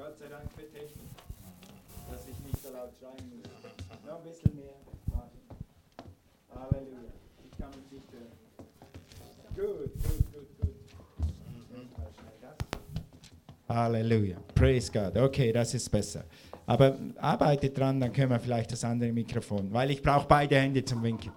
Gott sei Dank für Technik, dass ich nicht so laut schreien muss. Noch ein bisschen mehr. Halleluja. Ich kann mich nicht hören. Gut, gut, gut, gut. Halleluja. Praise God. Okay, das ist besser. Aber arbeitet dran, dann können wir vielleicht das andere Mikrofon, weil ich brauche beide Hände zum Winken.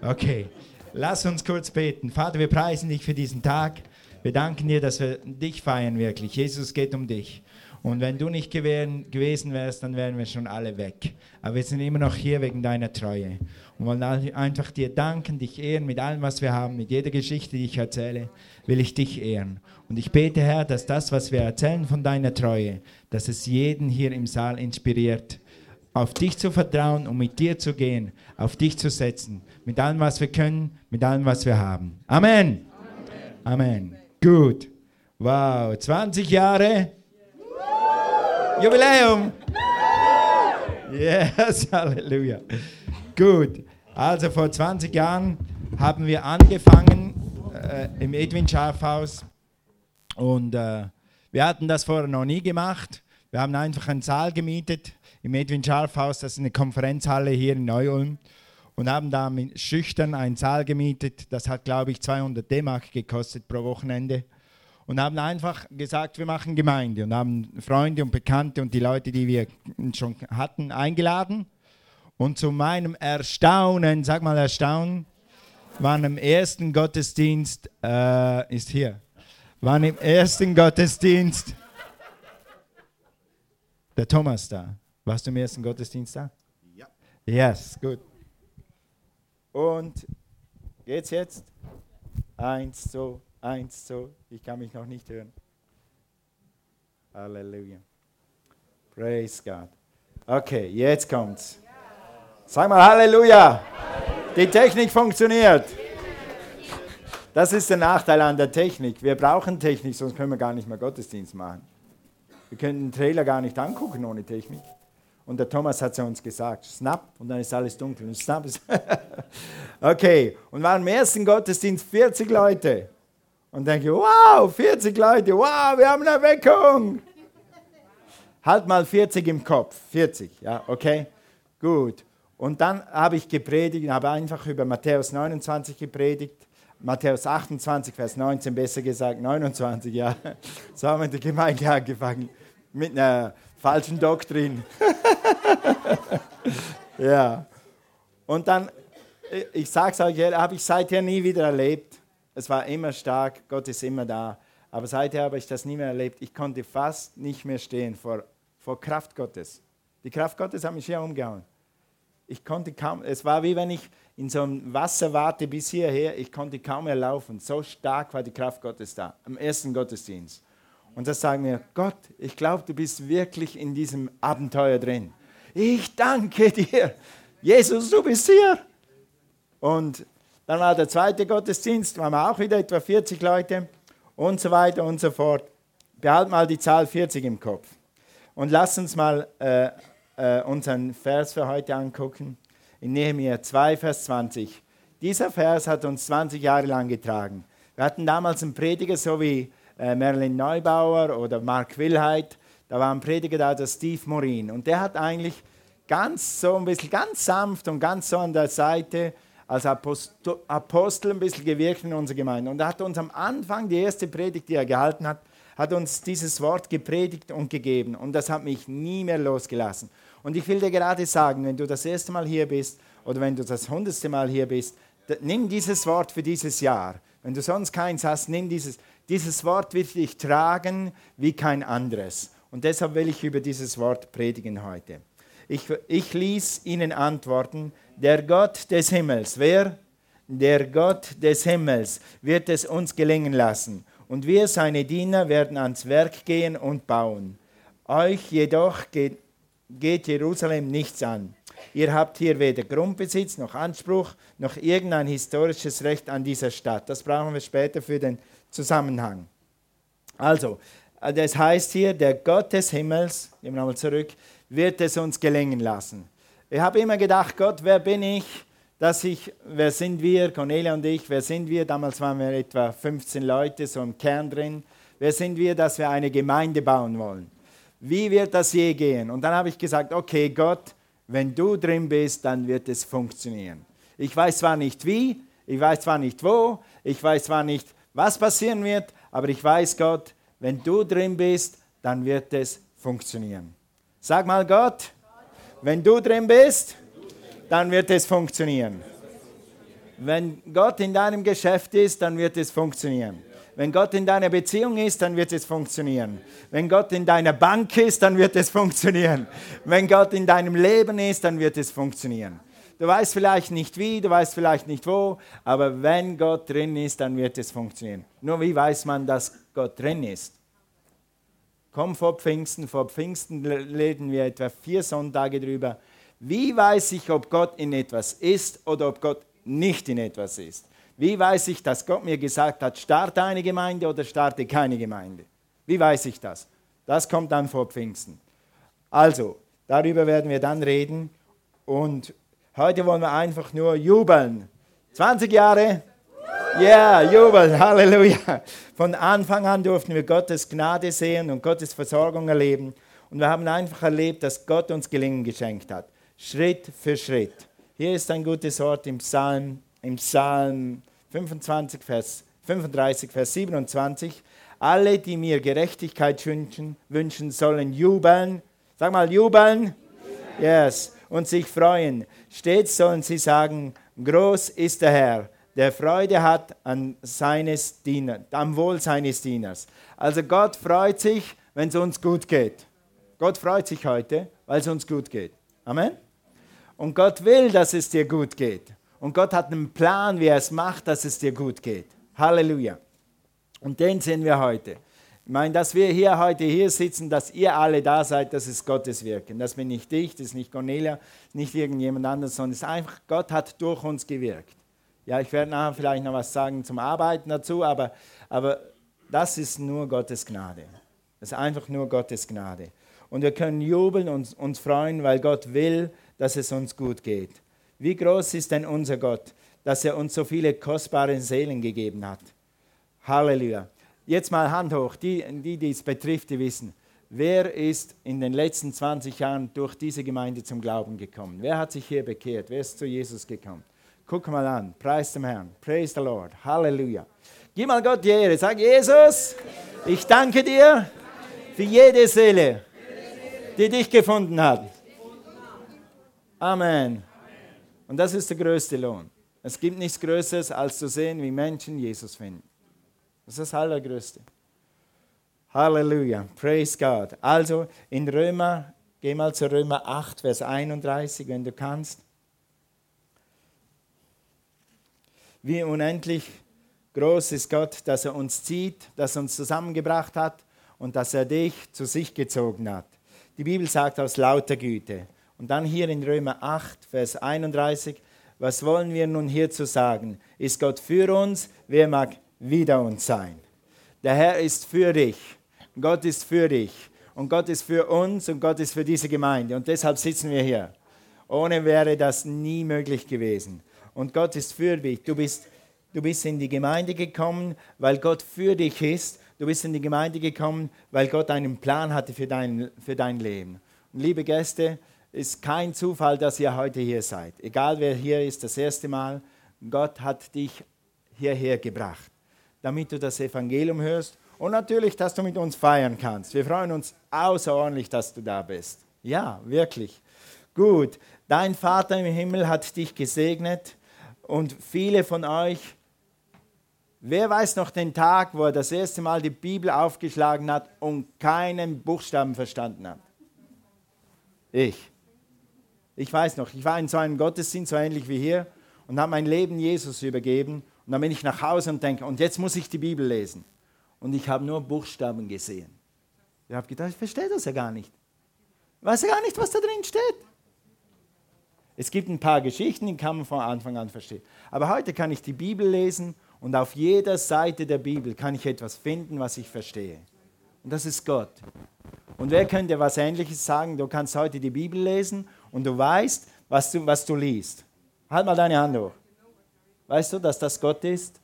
Okay, lass uns kurz beten. Vater, wir preisen dich für diesen Tag. Wir danken dir, dass wir dich feiern wirklich. Jesus geht um dich. Und wenn du nicht gewesen wärst, dann wären wir schon alle weg. Aber wir sind immer noch hier wegen deiner Treue. Und wollen einfach dir danken, dich ehren mit allem, was wir haben, mit jeder Geschichte, die ich erzähle, will ich dich ehren. Und ich bete, Herr, dass das, was wir erzählen von deiner Treue, dass es jeden hier im Saal inspiriert, auf dich zu vertrauen und mit dir zu gehen, auf dich zu setzen, mit allem, was wir können, mit allem, was wir haben. Amen. Amen. Amen. Gut. Wow, 20 Jahre. Jubiläum. Yes, Halleluja. Gut. Also vor 20 Jahren haben wir angefangen äh, im Edwin Schafhaus und äh, wir hatten das vorher noch nie gemacht. Wir haben einfach einen Saal gemietet im Edwin Schafhaus, das ist eine Konferenzhalle hier in Neu-Ulm und haben da schüchtern einen Saal gemietet. Das hat, glaube ich, 200 D-Mark gekostet pro Wochenende. Und haben einfach gesagt, wir machen Gemeinde und haben Freunde und Bekannte und die Leute, die wir schon hatten, eingeladen. Und zu meinem Erstaunen, sag mal Erstaunen, waren im ersten Gottesdienst, äh, ist hier, waren im ersten Gottesdienst der Thomas da. Warst du im ersten Gottesdienst da? Ja. Yes, gut. Und geht's jetzt? Eins, so, eins, so. Ich kann mich noch nicht hören. Halleluja. Praise God. Okay, jetzt kommt's. Sag mal Halleluja. Die Technik funktioniert. Das ist der Nachteil an der Technik. Wir brauchen Technik, sonst können wir gar nicht mehr Gottesdienst machen. Wir können den Trailer gar nicht angucken ohne Technik. Und der Thomas hat es uns gesagt, snap, und dann ist alles dunkel. Und snap ist okay, und waren im ersten Gottesdienst 40 Leute. Und denke, wow, 40 Leute, wow, wir haben eine Erweckung. halt mal 40 im Kopf, 40, ja, okay, gut. Und dann habe ich gepredigt, habe einfach über Matthäus 29 gepredigt. Matthäus 28, Vers 19, besser gesagt 29, ja. So haben wir der Gemeinde angefangen mit einer falschen Doktrin. ja. Und dann, ich sage es euch, habe ich seither nie wieder erlebt. Es war immer stark, Gott ist immer da. Aber seither habe ich das nie mehr erlebt. Ich konnte fast nicht mehr stehen vor, vor Kraft Gottes. Die Kraft Gottes hat mich hier umgehauen. Ich konnte kaum, es war wie wenn ich in so einem Wasser warte bis hierher, ich konnte kaum mehr laufen. So stark war die Kraft Gottes da, am ersten Gottesdienst. Und das sagen wir, Gott, ich glaube, du bist wirklich in diesem Abenteuer drin. Ich danke dir. Jesus, du bist hier. Und dann war der zweite Gottesdienst, waren wir auch wieder etwa 40 Leute und so weiter und so fort. Behalt mal die Zahl 40 im Kopf. Und lass uns mal äh, äh, unseren Vers für heute angucken. In Nehemiah 2, Vers 20. Dieser Vers hat uns 20 Jahre lang getragen. Wir hatten damals einen Prediger, so wie äh, Merlin Neubauer oder Mark Wilheid. Da war ein Prediger da, der Steve Morin. Und der hat eigentlich ganz so ein bisschen, ganz sanft und ganz so an der Seite als Apostel ein bisschen gewirkt in unserer Gemeinde. Und er hat uns am Anfang, die erste Predigt, die er gehalten hat, hat uns dieses Wort gepredigt und gegeben. Und das hat mich nie mehr losgelassen. Und ich will dir gerade sagen, wenn du das erste Mal hier bist oder wenn du das hundertste Mal hier bist, nimm dieses Wort für dieses Jahr. Wenn du sonst keins hast, nimm dieses. Dieses Wort wird dich tragen wie kein anderes. Und deshalb will ich über dieses Wort predigen heute. Ich, ich ließ ihnen antworten, der Gott des Himmels, wer? Der Gott des Himmels wird es uns gelingen lassen. Und wir, seine Diener, werden ans Werk gehen und bauen. Euch jedoch geht, geht Jerusalem nichts an. Ihr habt hier weder Grundbesitz noch Anspruch noch irgendein historisches Recht an dieser Stadt. Das brauchen wir später für den Zusammenhang. Also, äh, das heißt hier, der Gott des Himmels, gehen wir nochmal zurück, wird es uns gelingen lassen. Ich habe immer gedacht, Gott, wer bin ich, dass ich, wer sind wir, Cornelia und ich, wer sind wir? Damals waren wir etwa 15 Leute, so im Kern drin. Wer sind wir, dass wir eine Gemeinde bauen wollen? Wie wird das je gehen? Und dann habe ich gesagt, okay, Gott, wenn du drin bist, dann wird es funktionieren. Ich weiß zwar nicht wie, ich weiß zwar nicht wo, ich weiß zwar nicht, was passieren wird, aber ich weiß, Gott, wenn du drin bist, dann wird es funktionieren. Sag mal, Gott, wenn du drin bist, dann wird es funktionieren. Wenn Gott in deinem Geschäft ist, dann wird es funktionieren. Wenn Gott in deiner Beziehung ist, dann wird es funktionieren. Wenn Gott in deiner Bank ist, dann wird es funktionieren. Wenn Gott in deinem Leben ist, dann wird es funktionieren. Du weißt vielleicht nicht wie, du weißt vielleicht nicht wo, aber wenn Gott drin ist, dann wird es funktionieren. Nur wie weiß man, dass Gott drin ist? Komm vor Pfingsten, vor Pfingsten reden wir etwa vier Sonntage drüber. Wie weiß ich, ob Gott in etwas ist oder ob Gott nicht in etwas ist? Wie weiß ich, dass Gott mir gesagt hat, starte eine Gemeinde oder starte keine Gemeinde? Wie weiß ich das? Das kommt dann vor Pfingsten. Also, darüber werden wir dann reden. Und heute wollen wir einfach nur jubeln. 20 Jahre? Ja, yeah, jubeln, Halleluja. Von Anfang an durften wir Gottes Gnade sehen und Gottes Versorgung erleben. Und wir haben einfach erlebt, dass Gott uns Gelingen geschenkt hat. Schritt für Schritt. Hier ist ein gutes Wort im Psalm im Psalm 25, Vers 35, Vers 27. Alle, die mir Gerechtigkeit wünschen, wünschen sollen jubeln. Sag mal, jubeln. Yes. Und sich freuen. Stets sollen sie sagen, groß ist der Herr, der Freude hat an seines Diener, am Wohl seines Dieners. Also Gott freut sich, wenn es uns gut geht. Gott freut sich heute, weil es uns gut geht. Amen. Und Gott will, dass es dir gut geht. Und Gott hat einen Plan, wie er es macht, dass es dir gut geht. Halleluja. Und den sehen wir heute. Ich meine, dass wir hier heute hier sitzen, dass ihr alle da seid, das ist Gottes Wirken. Das bin nicht ich, das ist nicht Cornelia, nicht irgendjemand anderes, sondern es ist einfach, Gott hat durch uns gewirkt. Ja, ich werde nachher vielleicht noch was sagen zum Arbeiten dazu, aber, aber das ist nur Gottes Gnade. Das ist einfach nur Gottes Gnade. Und wir können jubeln und uns freuen, weil Gott will, dass es uns gut geht. Wie groß ist denn unser Gott, dass er uns so viele kostbare Seelen gegeben hat? Halleluja. Jetzt mal Hand hoch, die, die dies betrifft, die wissen, wer ist in den letzten 20 Jahren durch diese Gemeinde zum Glauben gekommen? Wer hat sich hier bekehrt? Wer ist zu Jesus gekommen? Guck mal an, preis dem Herrn, praise the Lord, Halleluja. Gib mal Gott die Ehre, sag Jesus, ich danke dir für jede Seele, die dich gefunden hat. Amen. Und das ist der größte Lohn. Es gibt nichts Größeres, als zu sehen, wie Menschen Jesus finden. Das ist das Allergrößte. Halleluja. Praise God. Also in Römer, geh mal zu Römer 8, Vers 31, wenn du kannst. Wie unendlich groß ist Gott, dass er uns zieht, dass er uns zusammengebracht hat und dass er dich zu sich gezogen hat. Die Bibel sagt aus lauter Güte. Und dann hier in Römer 8, Vers 31, was wollen wir nun hierzu sagen? Ist Gott für uns? Wer mag wider uns sein? Der Herr ist für dich. Gott ist für dich. Und Gott ist für uns und Gott ist für diese Gemeinde. Und deshalb sitzen wir hier. Ohne wäre das nie möglich gewesen. Und Gott ist für dich. Du bist, du bist in die Gemeinde gekommen, weil Gott für dich ist. Du bist in die Gemeinde gekommen, weil Gott einen Plan hatte für dein, für dein Leben. Und liebe Gäste, ist kein Zufall, dass ihr heute hier seid. Egal wer hier ist, das erste Mal, Gott hat dich hierher gebracht, damit du das Evangelium hörst und natürlich, dass du mit uns feiern kannst. Wir freuen uns außerordentlich, dass du da bist. Ja, wirklich. Gut, dein Vater im Himmel hat dich gesegnet und viele von euch, wer weiß noch den Tag, wo er das erste Mal die Bibel aufgeschlagen hat und keinen Buchstaben verstanden hat? Ich. Ich weiß noch, ich war in so einem Gottesdienst, so ähnlich wie hier, und habe mein Leben Jesus übergeben. Und dann bin ich nach Hause und denke, und jetzt muss ich die Bibel lesen. Und ich habe nur Buchstaben gesehen. Ich habe gedacht, ich verstehe das ja gar nicht. Ich weiß ja gar nicht, was da drin steht. Es gibt ein paar Geschichten, die kann man von Anfang an verstehen. Aber heute kann ich die Bibel lesen und auf jeder Seite der Bibel kann ich etwas finden, was ich verstehe. Und das ist Gott. Und wer könnte was Ähnliches sagen? Du kannst heute die Bibel lesen und du weißt, was du, was du liest. Halt mal deine Hand hoch. Weißt du, dass das Gott ist?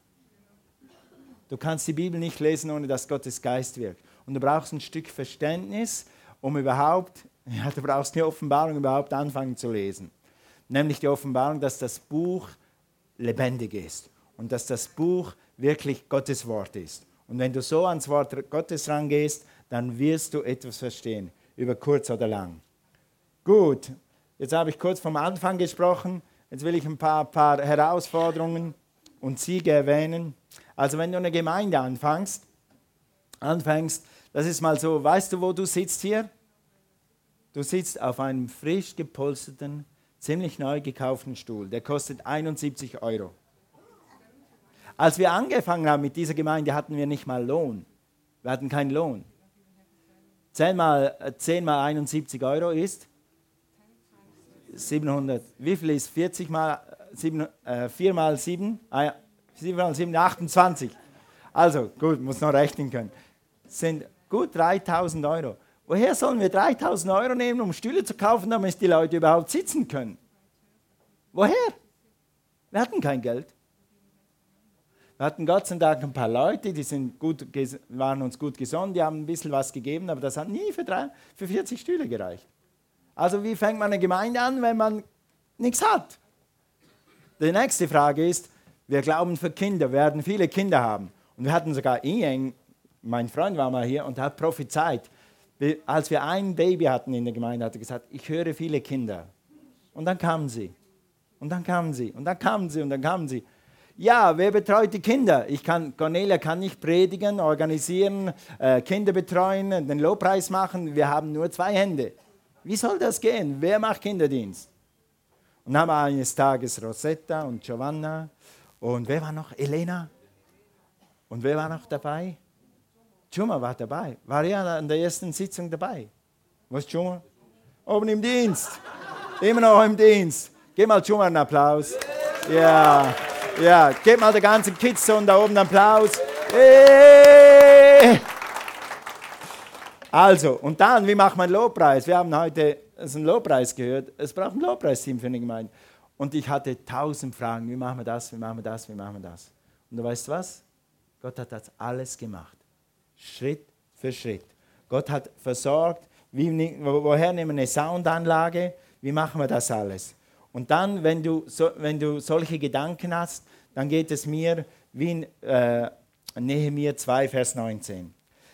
Du kannst die Bibel nicht lesen, ohne dass Gottes Geist wirkt. Und du brauchst ein Stück Verständnis um überhaupt, ja, du brauchst die Offenbarung überhaupt anfangen zu lesen. Nämlich die Offenbarung, dass das Buch lebendig ist und dass das Buch wirklich Gottes Wort ist. Und wenn du so ans Wort Gottes rangehst, dann wirst du etwas verstehen, über kurz oder lang. Gut, jetzt habe ich kurz vom Anfang gesprochen. Jetzt will ich ein paar, paar Herausforderungen und Siege erwähnen. Also wenn du eine Gemeinde anfängst, anfängst, das ist mal so, weißt du, wo du sitzt hier? Du sitzt auf einem frisch gepolsterten, ziemlich neu gekauften Stuhl. Der kostet 71 Euro. Als wir angefangen haben mit dieser Gemeinde, hatten wir nicht mal Lohn. Wir hatten keinen Lohn. 10 mal, 10 mal 71 Euro ist 700. Wie viel ist 40 mal 7, äh, 4 mal 7? Ah, 7 mal 7, 28. Also, gut, muss noch rechnen können. Sind gut 3000 Euro. Woher sollen wir 3000 Euro nehmen, um Stühle zu kaufen, damit die Leute überhaupt sitzen können? Woher? Wir hatten kein Geld. Wir hatten Gott sei Dank ein paar Leute, die sind gut, waren uns gut gesonnen, die haben ein bisschen was gegeben, aber das hat nie für, drei, für 40 Stühle gereicht. Also wie fängt man eine Gemeinde an, wenn man nichts hat? Die nächste Frage ist, wir glauben für Kinder, wir werden viele Kinder haben. Und wir hatten sogar Ieng, mein Freund war mal hier und hat prophezeit, als wir ein Baby hatten in der Gemeinde, hat er gesagt, ich höre viele Kinder. Und dann kamen sie. Und dann kamen sie. Und dann kamen sie. Und dann kamen sie. Ja, wer betreut die Kinder? Ich kann, Cornelia kann nicht predigen, organisieren, äh, Kinder betreuen, den Lobpreis machen. Wir haben nur zwei Hände. Wie soll das gehen? Wer macht Kinderdienst? Und dann haben wir eines Tages Rosetta und Giovanna und wer war noch? Elena. Und wer war noch dabei? Juma war dabei. War ja an der ersten Sitzung dabei. Wo ist Juma? Oben im Dienst. Immer noch im Dienst. Gib mal Juma einen Applaus. Ja, ja. Gib mal der ganzen Kidzone da oben einen Applaus. Hey. Also, und dann, wie macht man Lobpreis? Wir haben heute einen Lobpreis gehört. Es braucht ein Lobpreisteam für eine Gemeinde. Und ich hatte tausend Fragen. Wie machen wir das? Wie machen wir das? Wie machen wir das? Und du weißt was? Gott hat das alles gemacht. Schritt für Schritt. Gott hat versorgt. Wie, woher nehmen wir eine Soundanlage? Wie machen wir das alles? Und dann, wenn du, so, wenn du solche Gedanken hast, dann geht es mir wie in äh, Nehemiah 2, Vers 19.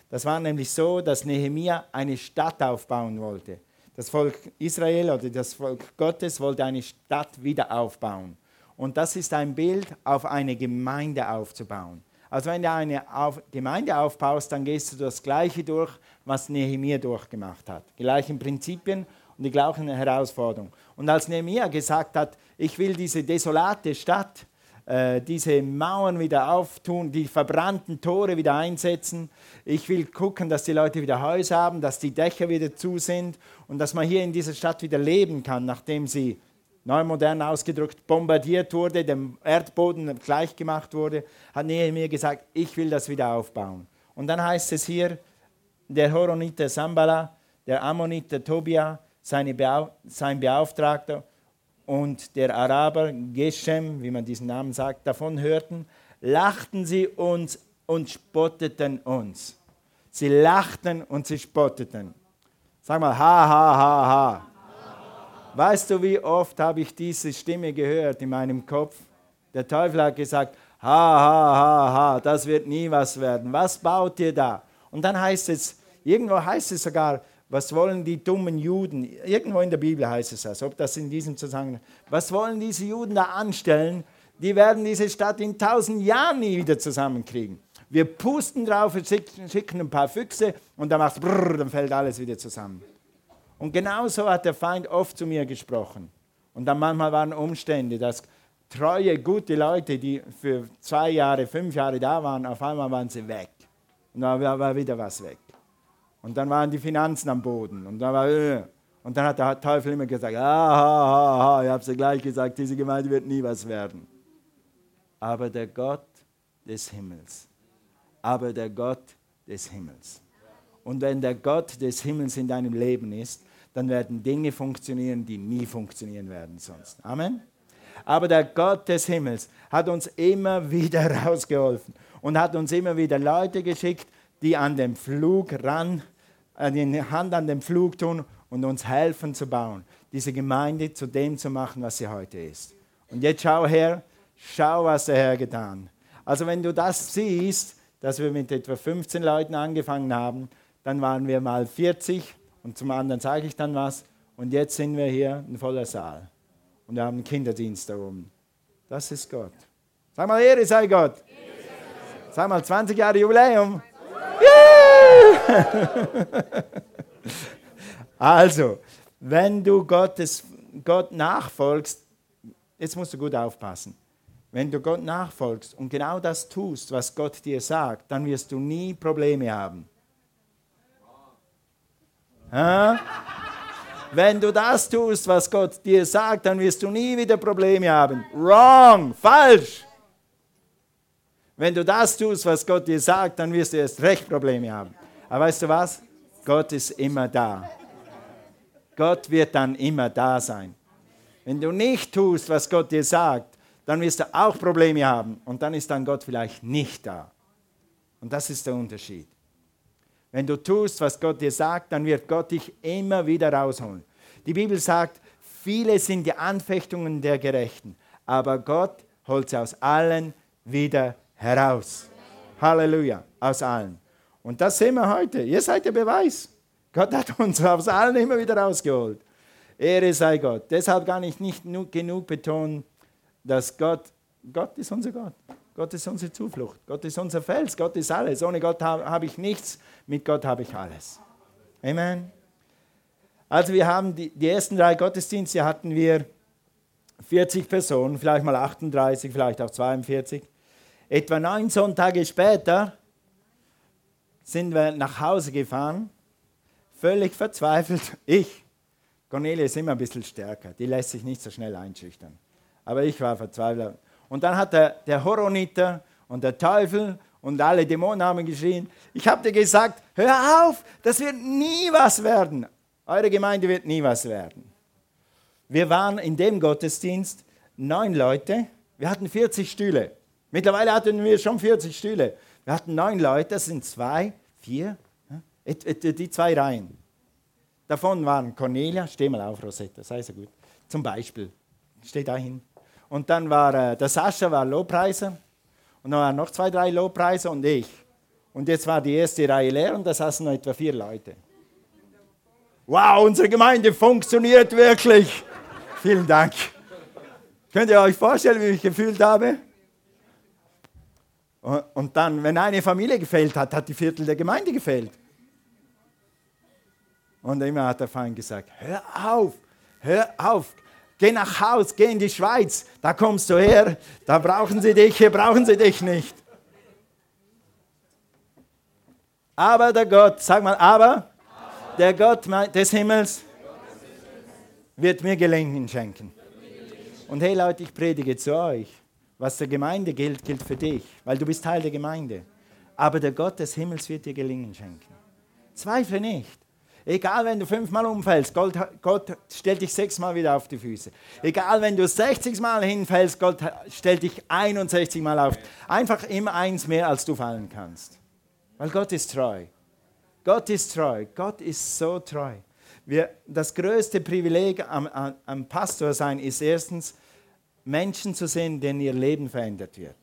Das war nämlich so, dass Nehemia eine Stadt aufbauen wollte. Das Volk Israel oder das Volk Gottes wollte eine Stadt wieder aufbauen. Und das ist ein Bild, auf eine Gemeinde aufzubauen. Also wenn du eine Gemeinde aufbaust, dann gehst du das Gleiche durch, was Nehemia durchgemacht hat. Die gleichen Prinzipien und die gleichen Herausforderungen. Und als Nehemia gesagt hat, ich will diese desolate Stadt äh, diese Mauern wieder auftun, die verbrannten Tore wieder einsetzen. Ich will gucken, dass die Leute wieder Häuser haben, dass die Dächer wieder zu sind und dass man hier in dieser Stadt wieder leben kann, nachdem sie neumodern ausgedrückt bombardiert wurde, dem Erdboden gleichgemacht wurde, hat Nehemiah gesagt, ich will das wieder aufbauen. Und dann heißt es hier, der Horonite Sambala, der Ammonite Tobia, Beauf sein Beauftragter und der Araber Geshem, wie man diesen Namen sagt, davon hörten, lachten sie uns und spotteten uns. Sie lachten und sie spotteten. Sag mal, ha, ha, ha, ha. Weißt du, wie oft habe ich diese Stimme gehört in meinem Kopf? Der Teufel hat gesagt, ha, ha, ha, ha, das wird nie was werden. Was baut ihr da? Und dann heißt es, irgendwo heißt es sogar, was wollen die dummen Juden? Irgendwo in der Bibel heißt es das, ob das in diesem Zusammenhang. Was wollen diese Juden da anstellen? Die werden diese Stadt in tausend Jahren nie wieder zusammenkriegen. Wir pusten drauf, schicken ein paar Füchse und dann macht es brrr, dann fällt alles wieder zusammen. Und genauso hat der Feind oft zu mir gesprochen. Und dann manchmal waren Umstände, dass treue, gute Leute, die für zwei Jahre, fünf Jahre da waren, auf einmal waren sie weg. Und dann war wieder was weg. Und dann waren die Finanzen am Boden. Und dann, war, äh. und dann hat der Teufel immer gesagt, ah, ha, ha, ha, ich habe es ja gleich gesagt, diese Gemeinde wird nie was werden. Aber der Gott des Himmels, aber der Gott des Himmels. Und wenn der Gott des Himmels in deinem Leben ist, dann werden Dinge funktionieren, die nie funktionieren werden sonst. Amen. Aber der Gott des Himmels hat uns immer wieder rausgeholfen und hat uns immer wieder Leute geschickt, die an dem Flug ran die Hand an den Flug tun und uns helfen zu bauen, diese Gemeinde zu dem zu machen, was sie heute ist. Und jetzt schau her, schau, was der Herr getan. Also wenn du das siehst, dass wir mit etwa 15 Leuten angefangen haben, dann waren wir mal 40 und zum anderen sage ich dann was und jetzt sind wir hier ein voller Saal und wir haben einen Kinderdienst da oben. Das ist Gott. Sag mal, Ehre sei Gott. Sag mal, 20 Jahre Jubiläum. also, wenn du Gottes, Gott nachfolgst, jetzt musst du gut aufpassen. Wenn du Gott nachfolgst und genau das tust, was Gott dir sagt, dann wirst du nie Probleme haben. Wenn du das tust, was Gott dir sagt, dann wirst du nie wieder Probleme haben. Wrong, falsch. Wenn du das tust, was Gott dir sagt, dann wirst du erst recht Probleme haben. Aber weißt du was? Gott ist immer da. Gott wird dann immer da sein. Wenn du nicht tust, was Gott dir sagt, dann wirst du auch Probleme haben und dann ist dann Gott vielleicht nicht da. Und das ist der Unterschied. Wenn du tust, was Gott dir sagt, dann wird Gott dich immer wieder rausholen. Die Bibel sagt, viele sind die Anfechtungen der Gerechten, aber Gott holt sie aus allen wieder heraus. Halleluja, aus allen. Und das sehen wir heute. Ihr seid der Beweis. Gott hat uns aus allen immer wieder rausgeholt. Ehre sei Gott. Deshalb kann ich nicht genug betonen, dass Gott, Gott ist unser Gott. Gott ist unsere Zuflucht. Gott ist unser Fels. Gott ist alles. Ohne Gott habe hab ich nichts. Mit Gott habe ich alles. Amen. Also wir haben die, die ersten drei Gottesdienste hatten wir 40 Personen, vielleicht mal 38, vielleicht auch 42. Etwa neun Sonntage später sind wir nach Hause gefahren, völlig verzweifelt. Ich, Cornelia ist immer ein bisschen stärker, die lässt sich nicht so schnell einschüchtern. Aber ich war verzweifelt. Und dann hat der, der Horoniter und der Teufel und alle Dämonen haben geschrien, ich habe dir gesagt, hör auf, das wird nie was werden. Eure Gemeinde wird nie was werden. Wir waren in dem Gottesdienst neun Leute, wir hatten 40 Stühle. Mittlerweile hatten wir schon 40 Stühle. Wir hatten neun Leute, das sind zwei, vier, die zwei Reihen. Davon waren Cornelia, steh mal auf, Rosetta, sei so gut. Zum Beispiel, steh da hin. Und dann war äh, der Sascha war Lobpreiser. Und dann waren noch zwei, drei Lobpreiser und ich. Und jetzt war die erste Reihe leer und da saßen noch etwa vier Leute. Wow, unsere Gemeinde funktioniert wirklich. Vielen Dank. Könnt ihr euch vorstellen, wie ich gefühlt habe? Und dann, wenn eine Familie gefehlt hat, hat die Viertel der Gemeinde gefehlt. Und immer hat der Feind gesagt, hör auf, hör auf, geh nach Haus, geh in die Schweiz, da kommst du her, da brauchen sie dich, hier brauchen sie dich nicht. Aber der Gott, sag mal, aber, der Gott des Himmels wird mir Gelingen schenken. Und hey Leute, ich predige zu euch. Was der Gemeinde gilt, gilt für dich, weil du bist Teil der Gemeinde. Aber der Gott des Himmels wird dir Gelingen schenken. Zweifle nicht. Egal, wenn du fünfmal umfällst, Gott, Gott stellt dich sechsmal wieder auf die Füße. Egal, wenn du 60 Mal hinfällst, Gott stellt dich 61 Mal auf. Einfach immer eins mehr, als du fallen kannst. Weil Gott ist treu. Gott ist treu. Gott ist so treu. Wir, das größte Privileg am, am, am Pastor sein ist erstens, Menschen zu sehen, denen ihr Leben verändert wird.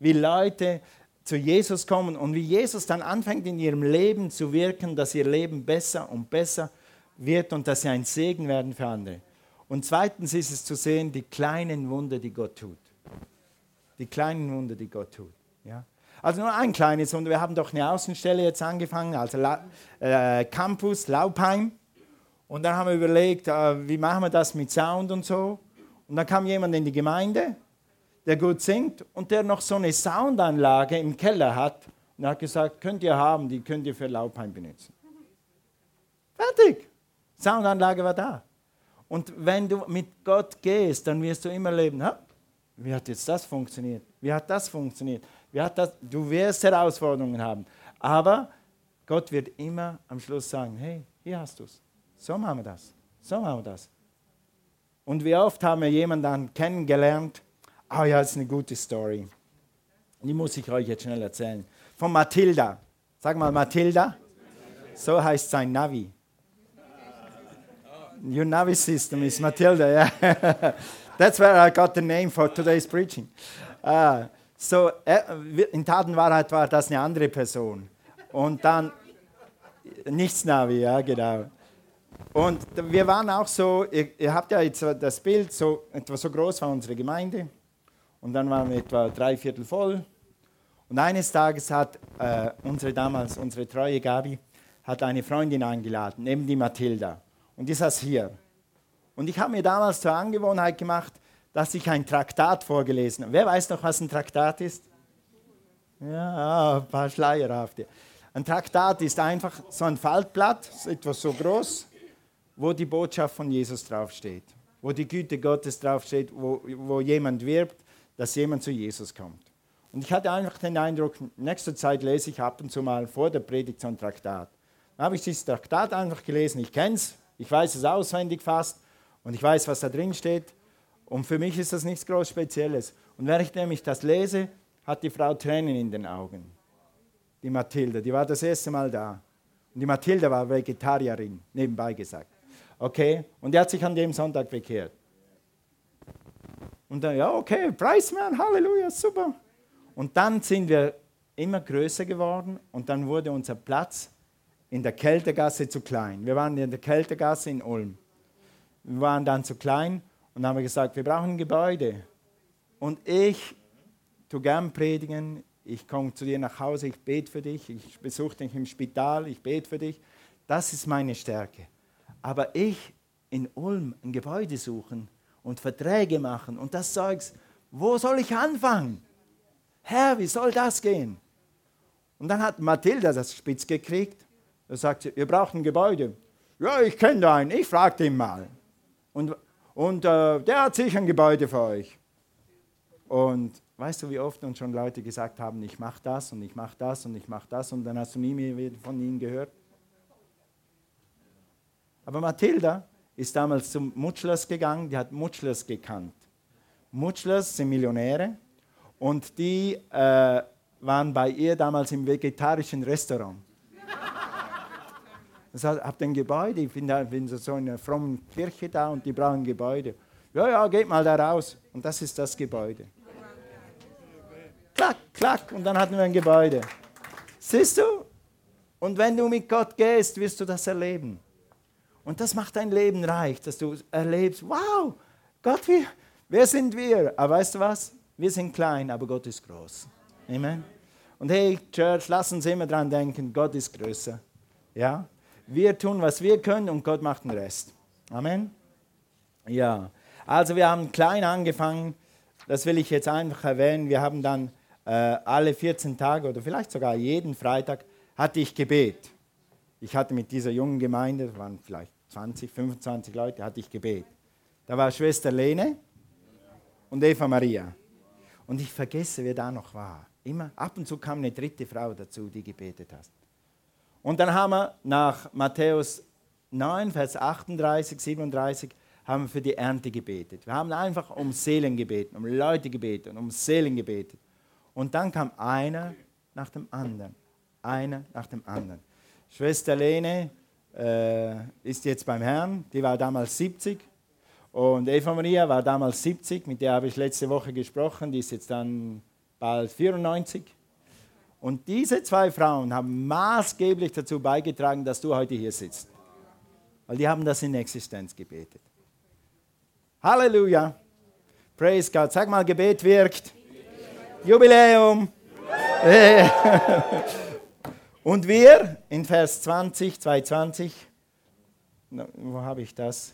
Wie Leute zu Jesus kommen und wie Jesus dann anfängt in ihrem Leben zu wirken, dass ihr Leben besser und besser wird und dass sie ein Segen werden für andere. Und zweitens ist es zu sehen, die kleinen Wunder, die Gott tut. Die kleinen Wunder, die Gott tut. Ja? Also nur ein kleines Wunder. Wir haben doch eine Außenstelle jetzt angefangen, also La äh, Campus Laupheim. Und dann haben wir überlegt, äh, wie machen wir das mit Sound und so. Und dann kam jemand in die Gemeinde der gut singt und der noch so eine Soundanlage im Keller hat und hat gesagt, könnt ihr haben, die könnt ihr für Laubheim benutzen. Fertig. Soundanlage war da. Und wenn du mit Gott gehst, dann wirst du immer leben, ha? wie hat jetzt das funktioniert? Wie hat das funktioniert? Wie hat das? Du wirst Herausforderungen haben. Aber Gott wird immer am Schluss sagen, hey, hier hast du es. So machen wir das. So machen wir das. Und wie oft haben wir jemanden kennengelernt, Ah ja, das ist eine gute Story. Die muss ich euch jetzt schnell erzählen. Von Mathilda. Sag mal, Mathilda. So heißt sein Navi. Your Navi system is Matilda, yeah. That's where I got the name for today's preaching. Uh, so, in Tatenwahrheit war das eine andere Person. Und dann, nichts Navi, ja, genau. Und wir waren auch so, ihr, ihr, habt ja jetzt das Bild, so etwa so groß war unsere Gemeinde. Und dann waren wir etwa drei Viertel voll. Und eines Tages hat äh, unsere damals, unsere treue Gabi, hat eine Freundin eingeladen, eben die Mathilda. Und die saß hier. Und ich habe mir damals zur Angewohnheit gemacht, dass ich ein Traktat vorgelesen habe. Wer weiß noch, was ein Traktat ist? Ja, ein paar Schleierhafte. Ein Traktat ist einfach so ein Faltblatt, etwas so groß, wo die Botschaft von Jesus draufsteht, wo die Güte Gottes draufsteht, wo, wo jemand wirbt, dass jemand zu Jesus kommt. Und ich hatte einfach den Eindruck, in nächster Zeit lese ich ab und zu mal vor der Predigt so ein Traktat. Dann habe ich dieses Traktat einfach gelesen, ich kenne es, ich weiß es auswendig fast und ich weiß, was da drin steht. Und für mich ist das nichts groß Spezielles. Und während ich nämlich das lese, hat die Frau Tränen in den Augen. Die Mathilde, die war das erste Mal da. Und die Mathilde war Vegetarierin, nebenbei gesagt. Okay? Und die hat sich an dem Sonntag bekehrt. Und dann, ja, okay, Preismann, Halleluja, super. Und dann sind wir immer größer geworden und dann wurde unser Platz in der Kältegasse zu klein. Wir waren in der Kältegasse in Ulm. Wir waren dann zu klein und haben gesagt, wir brauchen ein Gebäude. Und ich tue gern predigen, ich komme zu dir nach Hause, ich bete für dich, ich besuche dich im Spital, ich bete für dich. Das ist meine Stärke. Aber ich in Ulm ein Gebäude suchen und Verträge machen und das Zeugs, wo soll ich anfangen? Herr, wie soll das gehen? Und dann hat Mathilda das spitz gekriegt da sagt sie, ihr braucht ein Gebäude. Ja, ich kenne da einen, ich frage den mal. Und, und äh, der hat sicher ein Gebäude für euch. Und weißt du, wie oft uns schon Leute gesagt haben, ich mache das und ich mache das und ich mache das und dann hast du nie mehr von ihnen gehört? Aber Mathilda ist damals zum Mutschlers gegangen, die hat Mutschlers gekannt. Mutschlers sind Millionäre und die äh, waren bei ihr damals im vegetarischen Restaurant. Das heißt, habt ein Gebäude, ich bin, da, bin so in einer frommen Kirche da und die brauchen ein Gebäude. Ja, ja, geht mal da raus. Und das ist das Gebäude. Klack, klack, und dann hatten wir ein Gebäude. Siehst du? Und wenn du mit Gott gehst, wirst du das erleben. Und das macht dein Leben reich, dass du erlebst, wow, Gott, wir, wer sind wir? Aber weißt du was? Wir sind klein, aber Gott ist groß. Amen. Und hey, Church, lass uns immer dran denken, Gott ist größer. Ja? Wir tun, was wir können und Gott macht den Rest. Amen. Ja, also wir haben klein angefangen. Das will ich jetzt einfach erwähnen. Wir haben dann äh, alle 14 Tage oder vielleicht sogar jeden Freitag hatte ich Gebet. Ich hatte mit dieser jungen Gemeinde, das waren vielleicht 20, 25 Leute, hatte ich Gebet. Da war Schwester Lene und Eva Maria. Und ich vergesse, wer da noch war. Immer ab und zu kam eine dritte Frau dazu, die gebetet hat. Und dann haben wir nach Matthäus 9, Vers 38, 37, haben wir für die Ernte gebetet. Wir haben einfach um Seelen gebeten, um Leute gebeten, um Seelen gebetet. Und dann kam einer nach dem anderen, einer nach dem anderen. Schwester Lene äh, ist jetzt beim Herrn, die war damals 70. Und Eva Maria war damals 70, mit der habe ich letzte Woche gesprochen, die ist jetzt dann bald 94. Und diese zwei Frauen haben maßgeblich dazu beigetragen, dass du heute hier sitzt. Weil die haben das in Existenz gebetet. Halleluja. Praise God. Sag mal, Gebet wirkt. Jubiläum. Und wir in Vers 20, 220, wo habe ich das?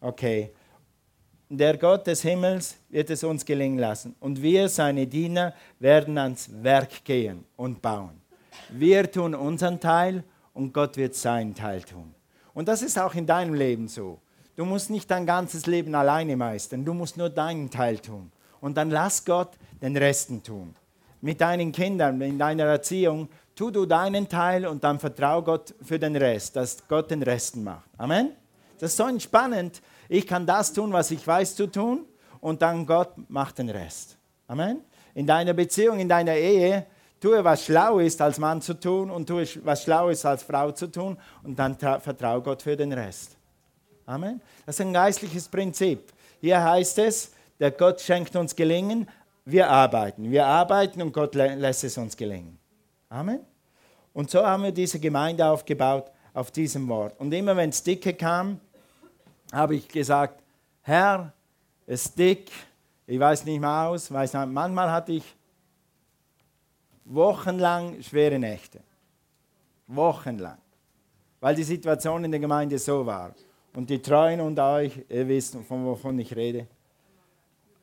Okay der Gott des Himmels wird es uns gelingen lassen. Und wir, seine Diener, werden ans Werk gehen und bauen. Wir tun unseren Teil und Gott wird seinen Teil tun. Und das ist auch in deinem Leben so. Du musst nicht dein ganzes Leben alleine meistern, du musst nur deinen Teil tun. Und dann lass Gott den Resten tun. Mit deinen Kindern, in deiner Erziehung, tu du deinen Teil und dann vertrau Gott für den Rest, dass Gott den Resten macht. Amen? Das ist so entspannend, ich kann das tun, was ich weiß zu tun, und dann Gott macht den Rest. Amen. In deiner Beziehung, in deiner Ehe, tue, was schlau ist, als Mann zu tun und tue, was schlau ist, als Frau zu tun und dann vertraue Gott für den Rest. Amen. Das ist ein geistliches Prinzip. Hier heißt es, der Gott schenkt uns Gelingen, wir arbeiten. Wir arbeiten und Gott lässt es uns gelingen. Amen. Und so haben wir diese Gemeinde aufgebaut auf diesem Wort. Und immer wenn es dicke kam, habe ich gesagt, Herr, es ist dick, ich weiß nicht mehr aus, weiß nicht, manchmal hatte ich wochenlang schwere Nächte. Wochenlang. Weil die Situation in der Gemeinde so war. Und die Treuen unter euch, ihr wisst, von wovon ich rede.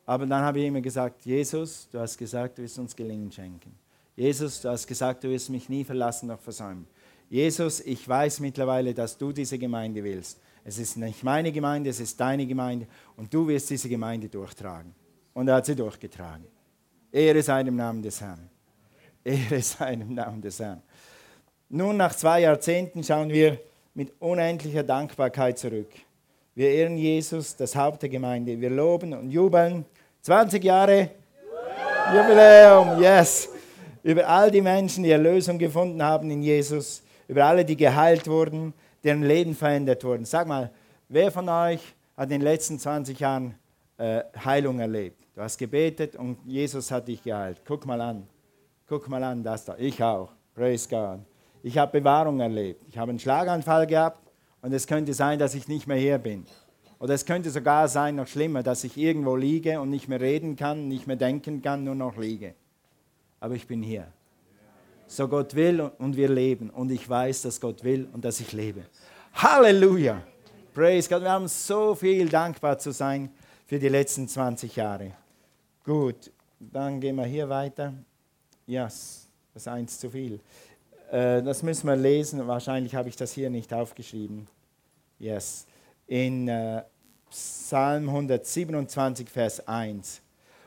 Aber dann habe ich immer gesagt, Jesus, du hast gesagt, du wirst uns Gelingen schenken. Jesus, du hast gesagt, du wirst mich nie verlassen noch versäumen. Jesus, ich weiß mittlerweile, dass du diese Gemeinde willst. Es ist nicht meine Gemeinde, es ist deine Gemeinde und du wirst diese Gemeinde durchtragen. Und er hat sie durchgetragen. Ehre sei dem Namen des Herrn. Ehre sei dem Namen des Herrn. Nun, nach zwei Jahrzehnten schauen wir mit unendlicher Dankbarkeit zurück. Wir ehren Jesus, das Haupt der Gemeinde. Wir loben und jubeln. 20 Jahre Jubiläum, yes. Über all die Menschen, die Erlösung gefunden haben in Jesus, über alle, die geheilt wurden, deren Leben verändert wurden. Sag mal, wer von euch hat in den letzten 20 Jahren äh, Heilung erlebt? Du hast gebetet und Jesus hat dich geheilt. Guck mal an. Guck mal an, das da. Ich auch. Praise God. Ich habe Bewahrung erlebt. Ich habe einen Schlaganfall gehabt und es könnte sein, dass ich nicht mehr hier bin. Oder es könnte sogar sein, noch schlimmer, dass ich irgendwo liege und nicht mehr reden kann, nicht mehr denken kann, nur noch liege. Aber ich bin hier. So Gott will und wir leben. Und ich weiß, dass Gott will und dass ich lebe. Halleluja! Praise God. Wir haben so viel dankbar zu sein für die letzten 20 Jahre. Gut, dann gehen wir hier weiter. Yes, das ist eins zu viel. Äh, das müssen wir lesen. Wahrscheinlich habe ich das hier nicht aufgeschrieben. Yes. In äh, Psalm 127, Vers 1.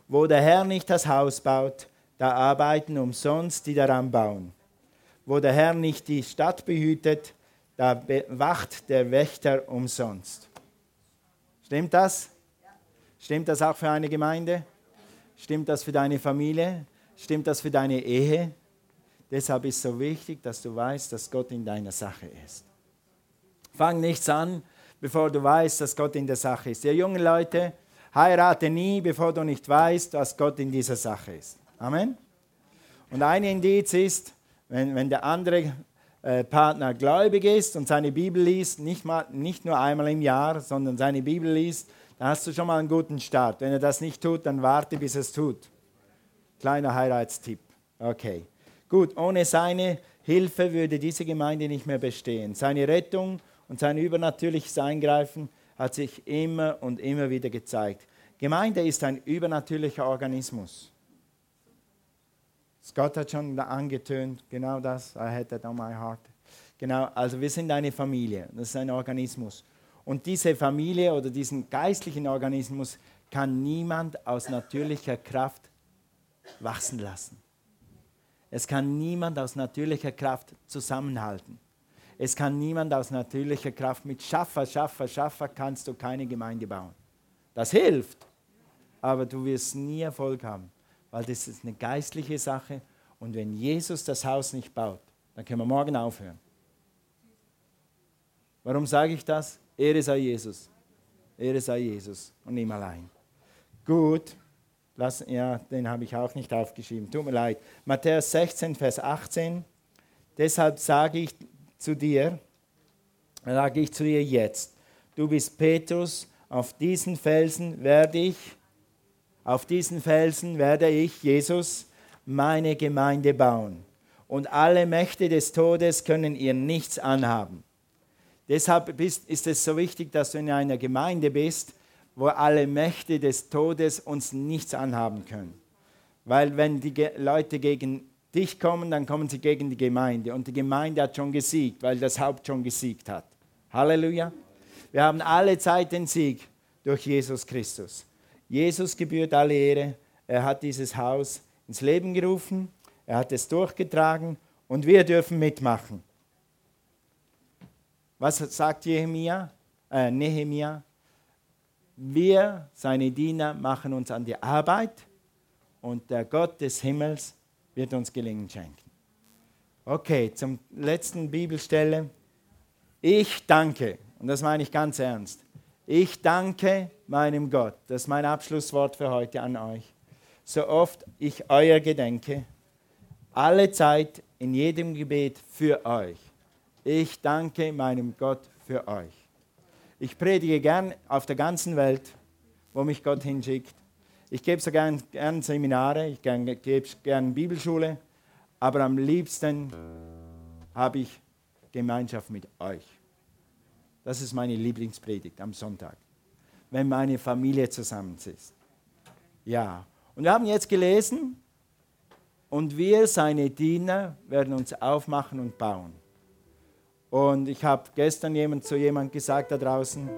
Wo der Herr nicht das Haus baut, da arbeiten umsonst die daran bauen. Wo der Herr nicht die Stadt behütet, da wacht der Wächter umsonst. Stimmt das? Stimmt das auch für eine Gemeinde? Stimmt das für deine Familie? Stimmt das für deine Ehe? Deshalb ist es so wichtig, dass du weißt, dass Gott in deiner Sache ist. Fang nichts an, bevor du weißt, dass Gott in der Sache ist. Ihr jungen Leute, heirate nie, bevor du nicht weißt, was Gott in dieser Sache ist. Amen. Und ein Indiz ist, wenn, wenn der andere äh, Partner gläubig ist und seine Bibel liest, nicht, mal, nicht nur einmal im Jahr, sondern seine Bibel liest, dann hast du schon mal einen guten Start. Wenn er das nicht tut, dann warte, bis er es tut. Kleiner Heiratstipp. Okay. Gut, ohne seine Hilfe würde diese Gemeinde nicht mehr bestehen. Seine Rettung und sein übernatürliches Eingreifen hat sich immer und immer wieder gezeigt. Gemeinde ist ein übernatürlicher Organismus. Scott hat schon angetönt, genau das, I had that on my heart. Genau, also wir sind eine Familie, das ist ein Organismus. Und diese Familie oder diesen geistlichen Organismus kann niemand aus natürlicher Kraft wachsen lassen. Es kann niemand aus natürlicher Kraft zusammenhalten. Es kann niemand aus natürlicher Kraft mit Schaffer, Schaffer, Schaffer kannst du keine Gemeinde bauen. Das hilft, aber du wirst nie Erfolg haben, weil das ist eine geistliche Sache und wenn Jesus das Haus nicht baut, dann können wir morgen aufhören. Warum sage ich das? Ehre sei Jesus. Ehre sei Jesus und ihm allein. Gut. Lass, ja, den habe ich auch nicht aufgeschrieben. Tut mir leid. Matthäus 16, Vers 18. Deshalb sage ich zu dir, sage ich zu dir jetzt, du bist Petrus, auf diesen Felsen werde ich, auf diesen Felsen werde ich, Jesus, meine Gemeinde bauen. Und alle Mächte des Todes können ihr nichts anhaben. Deshalb ist es so wichtig, dass du in einer Gemeinde bist, wo alle Mächte des Todes uns nichts anhaben können. Weil wenn die Leute gegen dich kommen, dann kommen sie gegen die Gemeinde. Und die Gemeinde hat schon gesiegt, weil das Haupt schon gesiegt hat. Halleluja. Wir haben alle Zeit den Sieg durch Jesus Christus. Jesus gebührt alle Ehre. Er hat dieses Haus ins Leben gerufen. Er hat es durchgetragen und wir dürfen mitmachen. Was sagt Nehemia? Äh, Nehemia? Wir, seine Diener, machen uns an die Arbeit und der Gott des Himmels wird uns Gelingen schenken. Okay, zum letzten Bibelstelle. Ich danke, und das meine ich ganz ernst. Ich danke meinem Gott. Das ist mein Abschlusswort für heute an euch. So oft ich euer gedenke, alle Zeit in jedem Gebet für euch. Ich danke meinem Gott für euch. Ich predige gern auf der ganzen Welt, wo mich Gott hinschickt. Ich gebe so gern, gern Seminare, ich gebe gern Bibelschule, aber am liebsten habe ich Gemeinschaft mit euch. Das ist meine Lieblingspredigt am Sonntag, wenn meine Familie zusammen ist. Ja, und wir haben jetzt gelesen, und wir, seine Diener, werden uns aufmachen und bauen. Und ich habe gestern jemand, zu jemandem gesagt da draußen,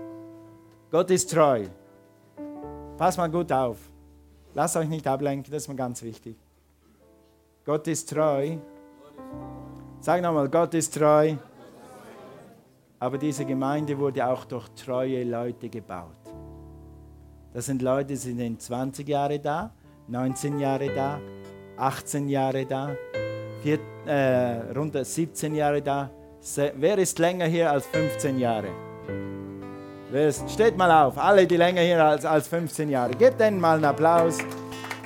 Gott ist treu. Pass mal gut auf. Lasst euch nicht ablenken, das ist mir ganz wichtig. Gott ist treu. Sag nochmal, Gott ist treu. Aber diese Gemeinde wurde auch durch treue Leute gebaut. Das sind Leute, die sind 20 Jahre da, 19 Jahre da, 18 Jahre da, vier, äh, rund 17 Jahre da. Wer ist länger hier als 15 Jahre? Steht mal auf, alle, die länger hier als, als 15 Jahre. Gebt denen mal einen Applaus.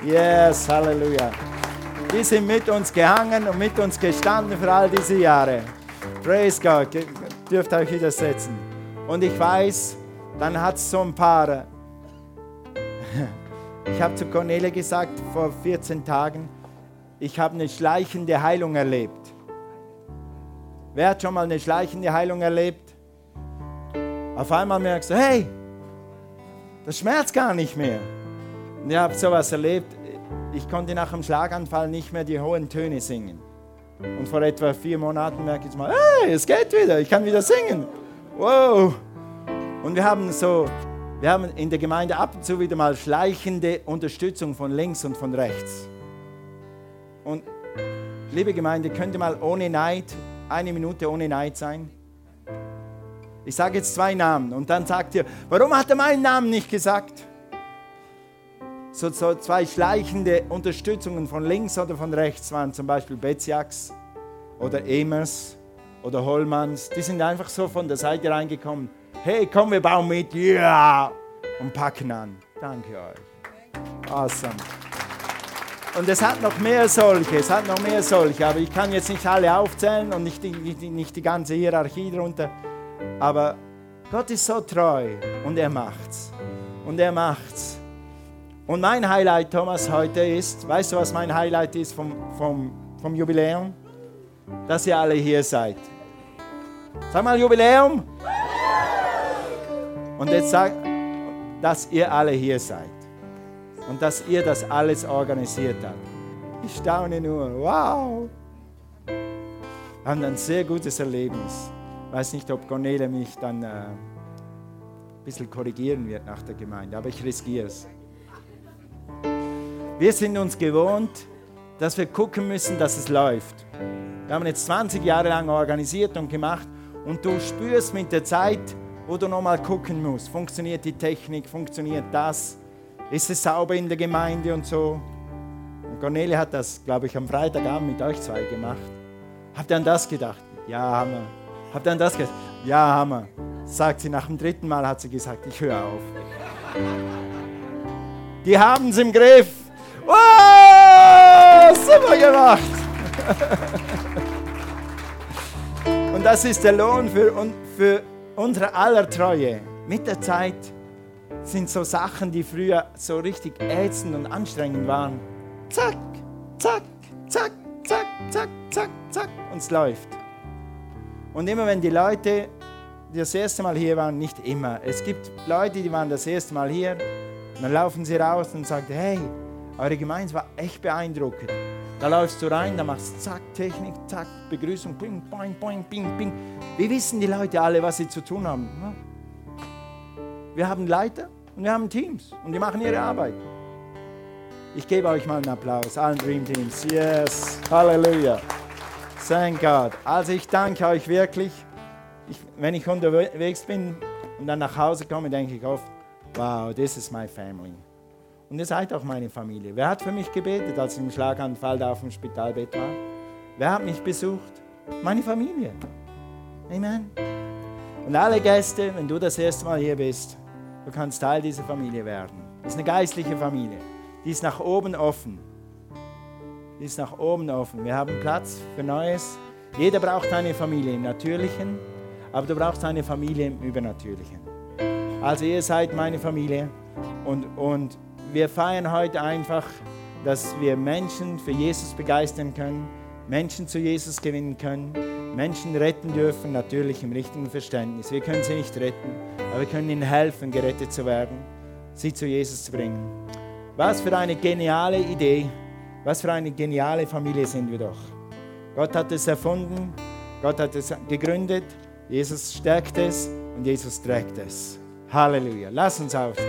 Yes, Halleluja. Die sind mit uns gehangen und mit uns gestanden für all diese Jahre. Praise God. Dürft euch wieder setzen. Und ich weiß, dann hat es so ein paar. Ich habe zu Cornelia gesagt vor 14 Tagen, ich habe eine schleichende Heilung erlebt. Wer hat schon mal eine schleichende Heilung erlebt? Auf einmal merkst du, hey, das schmerzt gar nicht mehr. Und ich habe sowas erlebt. Ich konnte nach dem Schlaganfall nicht mehr die hohen Töne singen. Und vor etwa vier Monaten merke ich mal, hey, es geht wieder, ich kann wieder singen. Wow. Und wir haben so, wir haben in der Gemeinde ab und zu wieder mal schleichende Unterstützung von links und von rechts. Und liebe Gemeinde, könnt ihr mal ohne Neid, eine Minute ohne Neid sein? Ich sage jetzt zwei Namen und dann sagt ihr, warum hat er meinen Namen nicht gesagt? So, so zwei schleichende Unterstützungen von links oder von rechts waren zum Beispiel Betziaks oder Emers oder Hollmanns. Die sind einfach so von der Seite reingekommen. Hey, komm, wir bauen mit. Ja! Yeah! Und packen an. Danke euch. Awesome. Und es hat noch mehr solche, es hat noch mehr solche, aber ich kann jetzt nicht alle aufzählen und nicht die, die, nicht die ganze Hierarchie darunter. Aber Gott ist so treu und er macht's. Und er macht's. Und mein Highlight, Thomas, heute ist, weißt du, was mein Highlight ist vom, vom, vom Jubiläum? Dass ihr alle hier seid. Sag mal Jubiläum. Und jetzt sag, dass ihr alle hier seid und dass ihr das alles organisiert habt. Ich staune nur, wow! Wir haben ein sehr gutes Erlebnis. Ich weiß nicht, ob Cornelia mich dann äh, ein bisschen korrigieren wird nach der Gemeinde, aber ich riskiere es. Wir sind uns gewohnt, dass wir gucken müssen, dass es läuft. Wir haben jetzt 20 Jahre lang organisiert und gemacht und du spürst mit der Zeit, wo du nochmal gucken musst, funktioniert die Technik, funktioniert das, ist es sauber in der Gemeinde und so. Und Cornelia hat das, glaube ich, am Freitagabend mit euch zwei gemacht. Habt ihr an das gedacht? Ja, Hammer. Habt ihr an das gedacht? Ja, Hammer. Sagt sie, nach dem dritten Mal hat sie gesagt, ich höre auf. Die haben es im Griff. Oh, super gemacht. Und das ist der Lohn für, für unsere aller Treue. Mit der Zeit sind so Sachen, die früher so richtig ätzend und anstrengend waren. Zack, zack, zack, zack, zack, zack, zack und es läuft. Und immer wenn die Leute, die das erste Mal hier waren, nicht immer, es gibt Leute, die waren das erste Mal hier, dann laufen sie raus und sagen, hey, eure Gemeinde war echt beeindruckend. Da läufst du rein, da machst zack, Technik, zack, Begrüßung, bing, boing, boing, bing, bing. Wie wissen die Leute alle, was sie zu tun haben? Wir haben Leiter, und wir haben Teams und die machen ihre Arbeit. Ich gebe euch mal einen Applaus, allen Dream Teams. Yes, Halleluja. Thank God. Also ich danke euch wirklich. Ich, wenn ich unterwegs bin und dann nach Hause komme, denke ich oft, wow, this is my family. Und ihr seid auch meine Familie. Wer hat für mich gebetet, als ich im Schlaganfall da auf dem Spitalbett war? Wer hat mich besucht? Meine Familie. Amen. Und alle Gäste, wenn du das erste Mal hier bist, du kannst Teil dieser Familie werden. Das ist eine geistliche Familie. Die ist nach oben offen. Die ist nach oben offen. Wir haben Platz für Neues. Jeder braucht eine Familie im Natürlichen, aber du brauchst eine Familie im Übernatürlichen. Also ihr seid meine Familie und, und wir feiern heute einfach, dass wir Menschen für Jesus begeistern können, Menschen zu Jesus gewinnen können, Menschen retten dürfen, natürlich im richtigen Verständnis. Wir können sie nicht retten, aber wir können ihnen helfen, gerettet zu werden, sie zu Jesus zu bringen. Was für eine geniale Idee, was für eine geniale Familie sind wir doch. Gott hat es erfunden, Gott hat es gegründet, Jesus stärkt es und Jesus trägt es. Halleluja. Lass uns aufstehen.